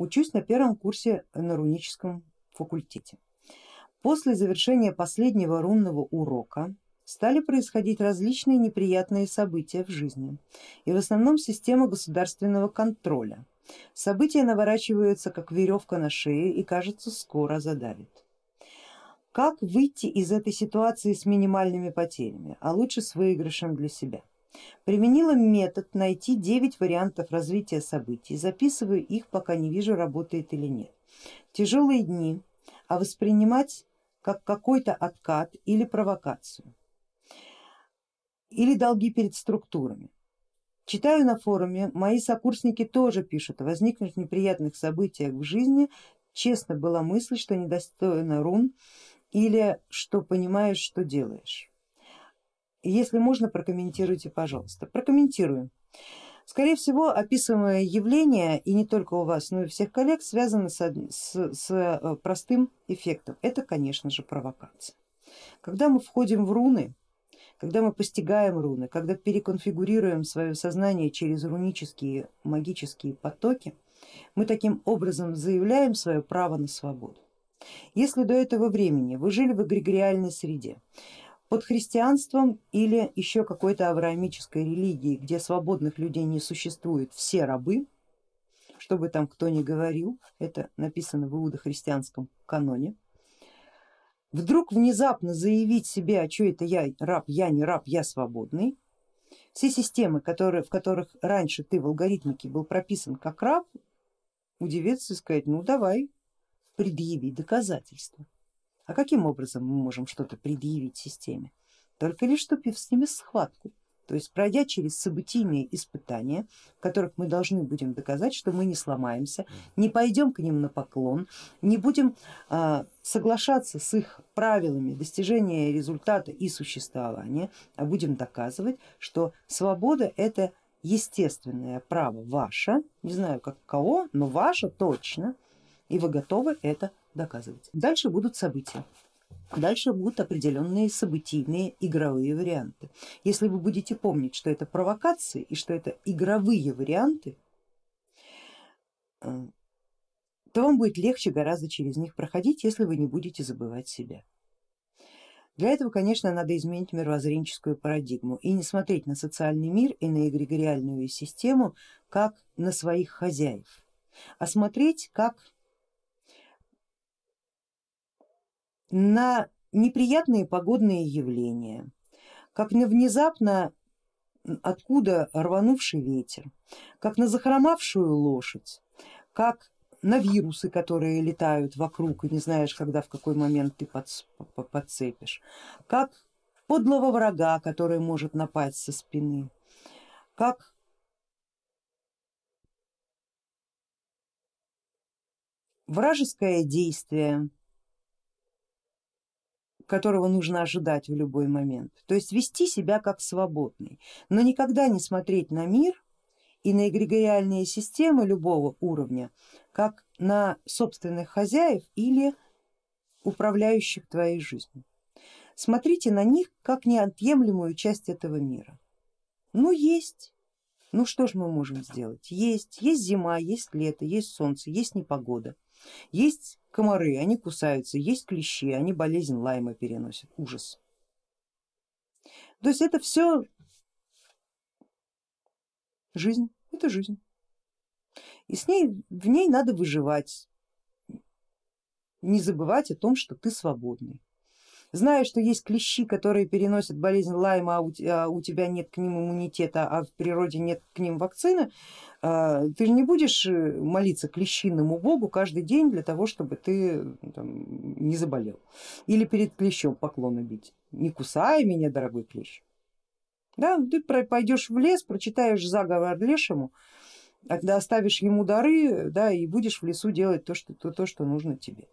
учусь на первом курсе на руническом факультете. После завершения последнего рунного урока стали происходить различные неприятные события в жизни и в основном система государственного контроля. События наворачиваются как веревка на шее и кажется скоро задавит. Как выйти из этой ситуации с минимальными потерями, а лучше с выигрышем для себя? Применила метод найти 9 вариантов развития событий, записываю их, пока не вижу, работает или нет. Тяжелые дни, а воспринимать как какой-то откат или провокацию, или долги перед структурами. Читаю на форуме, мои сокурсники тоже пишут о возникнувших неприятных событиях в жизни, честно была мысль, что недостойно рун или что понимаешь, что делаешь. Если можно, прокомментируйте, пожалуйста. Прокомментирую. Скорее всего, описываемое явление, и не только у вас, но и у всех коллег, связано с, с, с э, простым эффектом. Это, конечно же, провокация. Когда мы входим в руны, когда мы постигаем руны, когда переконфигурируем свое сознание через рунические магические потоки, мы таким образом заявляем свое право на свободу. Если до этого времени вы жили в эгрегориальной среде, под христианством или еще какой-то авраамической религией, где свободных людей не существует, все рабы, что бы там кто ни говорил, это написано в иудохристианском каноне, вдруг внезапно заявить себе, а что это я раб, я не раб, я свободный, все системы, которые, в которых раньше ты в алгоритмике был прописан как раб, удивиться и сказать, ну давай, предъяви доказательства. А каким образом мы можем что-то предъявить системе? Только лишь вступив с ними в схватку, то есть пройдя через событийные испытания, в которых мы должны будем доказать, что мы не сломаемся, не пойдем к ним на поклон, не будем а, соглашаться с их правилами достижения результата и существования, а будем доказывать, что свобода это естественное право ваше, не знаю как кого, но ваше точно, и вы готовы это доказывать. Дальше будут события. Дальше будут определенные событийные игровые варианты. Если вы будете помнить, что это провокации и что это игровые варианты, э, то вам будет легче гораздо через них проходить, если вы не будете забывать себя. Для этого, конечно, надо изменить мировоззренческую парадигму и не смотреть на социальный мир и на эгрегориальную систему как на своих хозяев, а смотреть как на неприятные погодные явления, как на внезапно откуда рванувший ветер, как на захромавшую лошадь, как на вирусы, которые летают вокруг и не знаешь, когда в какой момент ты подцепишь, как подлого врага, который может напасть со спины, как вражеское действие, которого нужно ожидать в любой момент. То есть вести себя как свободный, но никогда не смотреть на мир и на эгрегориальные системы любого уровня как на собственных хозяев или управляющих твоей жизнью. Смотрите на них как неотъемлемую часть этого мира. Ну есть, ну что ж мы можем сделать? Есть, есть зима, есть лето, есть солнце, есть непогода, есть комары, они кусаются, есть клещи, они болезнь лайма переносят, ужас. То есть это все жизнь, это жизнь. И с ней, в ней надо выживать, не забывать о том, что ты свободный. Зная, что есть клещи, которые переносят болезнь лайма, а у, а у тебя нет к ним иммунитета, а в природе нет к ним вакцины, а, ты же не будешь э, молиться клещиному богу каждый день для того, чтобы ты там, не заболел. Или перед клещом поклоны бить. Не кусай меня, дорогой клещ. Да, ты пойдешь в лес, прочитаешь заговор лешему, оставишь ему дары да, и будешь в лесу делать то, что, то, то, что нужно тебе.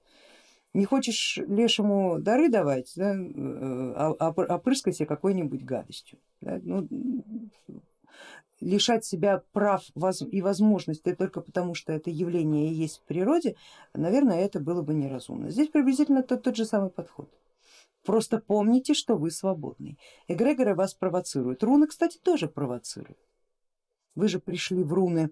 Не хочешь лешему дары давать, да, э, а, а себя какой-нибудь гадостью. Да, ну, лишать себя прав и возможностей только потому, что это явление есть в природе, наверное, это было бы неразумно. Здесь приблизительно тот, тот же самый подход. Просто помните, что вы свободный. Эгрегоры вас провоцируют. Руны, кстати, тоже провоцируют. Вы же пришли в руны,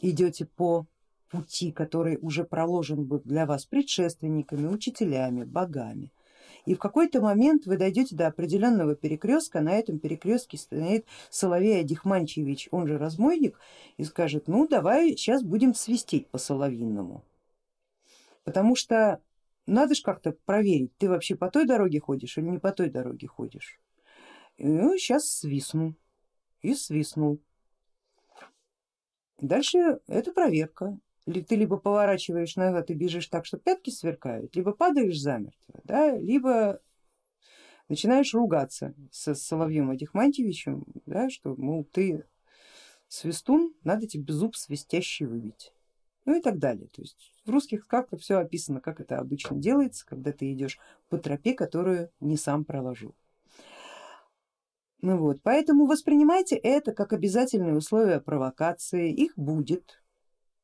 идете по пути, который уже проложен был для вас предшественниками, учителями, богами. И в какой-то момент вы дойдете до определенного перекрестка, на этом перекрестке стоит Соловей Адихманчевич, он же разбойник, и скажет, ну давай сейчас будем свистеть по соловинному. Потому что надо же как-то проверить, ты вообще по той дороге ходишь или не по той дороге ходишь. Ну, сейчас свистну и свистнул. Дальше это проверка. Ты либо поворачиваешь назад и бежишь так, что пятки сверкают, либо падаешь замертво, да, либо начинаешь ругаться с Соловьем Адихмантьевичем, да, что мол ты свистун, надо тебе зуб свистящий выбить. Ну и так далее. То есть в русских сказках все описано, как это обычно делается, когда ты идешь по тропе, которую не сам проложил. Ну вот, поэтому воспринимайте это как обязательные условия провокации, их будет.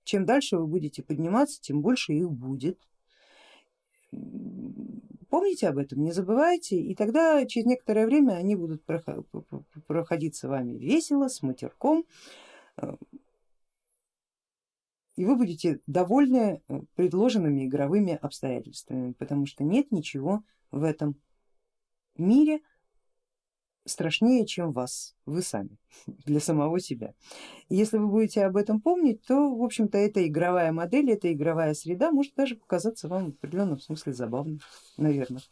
Чем дальше вы будете подниматься, тем больше их будет. Помните об этом, не забывайте, и тогда через некоторое время они будут проходить с вами весело, с матерком, и вы будете довольны э, предложенными игровыми обстоятельствами, потому что нет ничего в этом мире, страшнее, чем вас, вы сами, для самого себя. И если вы будете об этом помнить, то в общем-то эта игровая модель, эта игровая среда может даже показаться вам в определенном смысле забавной, наверное.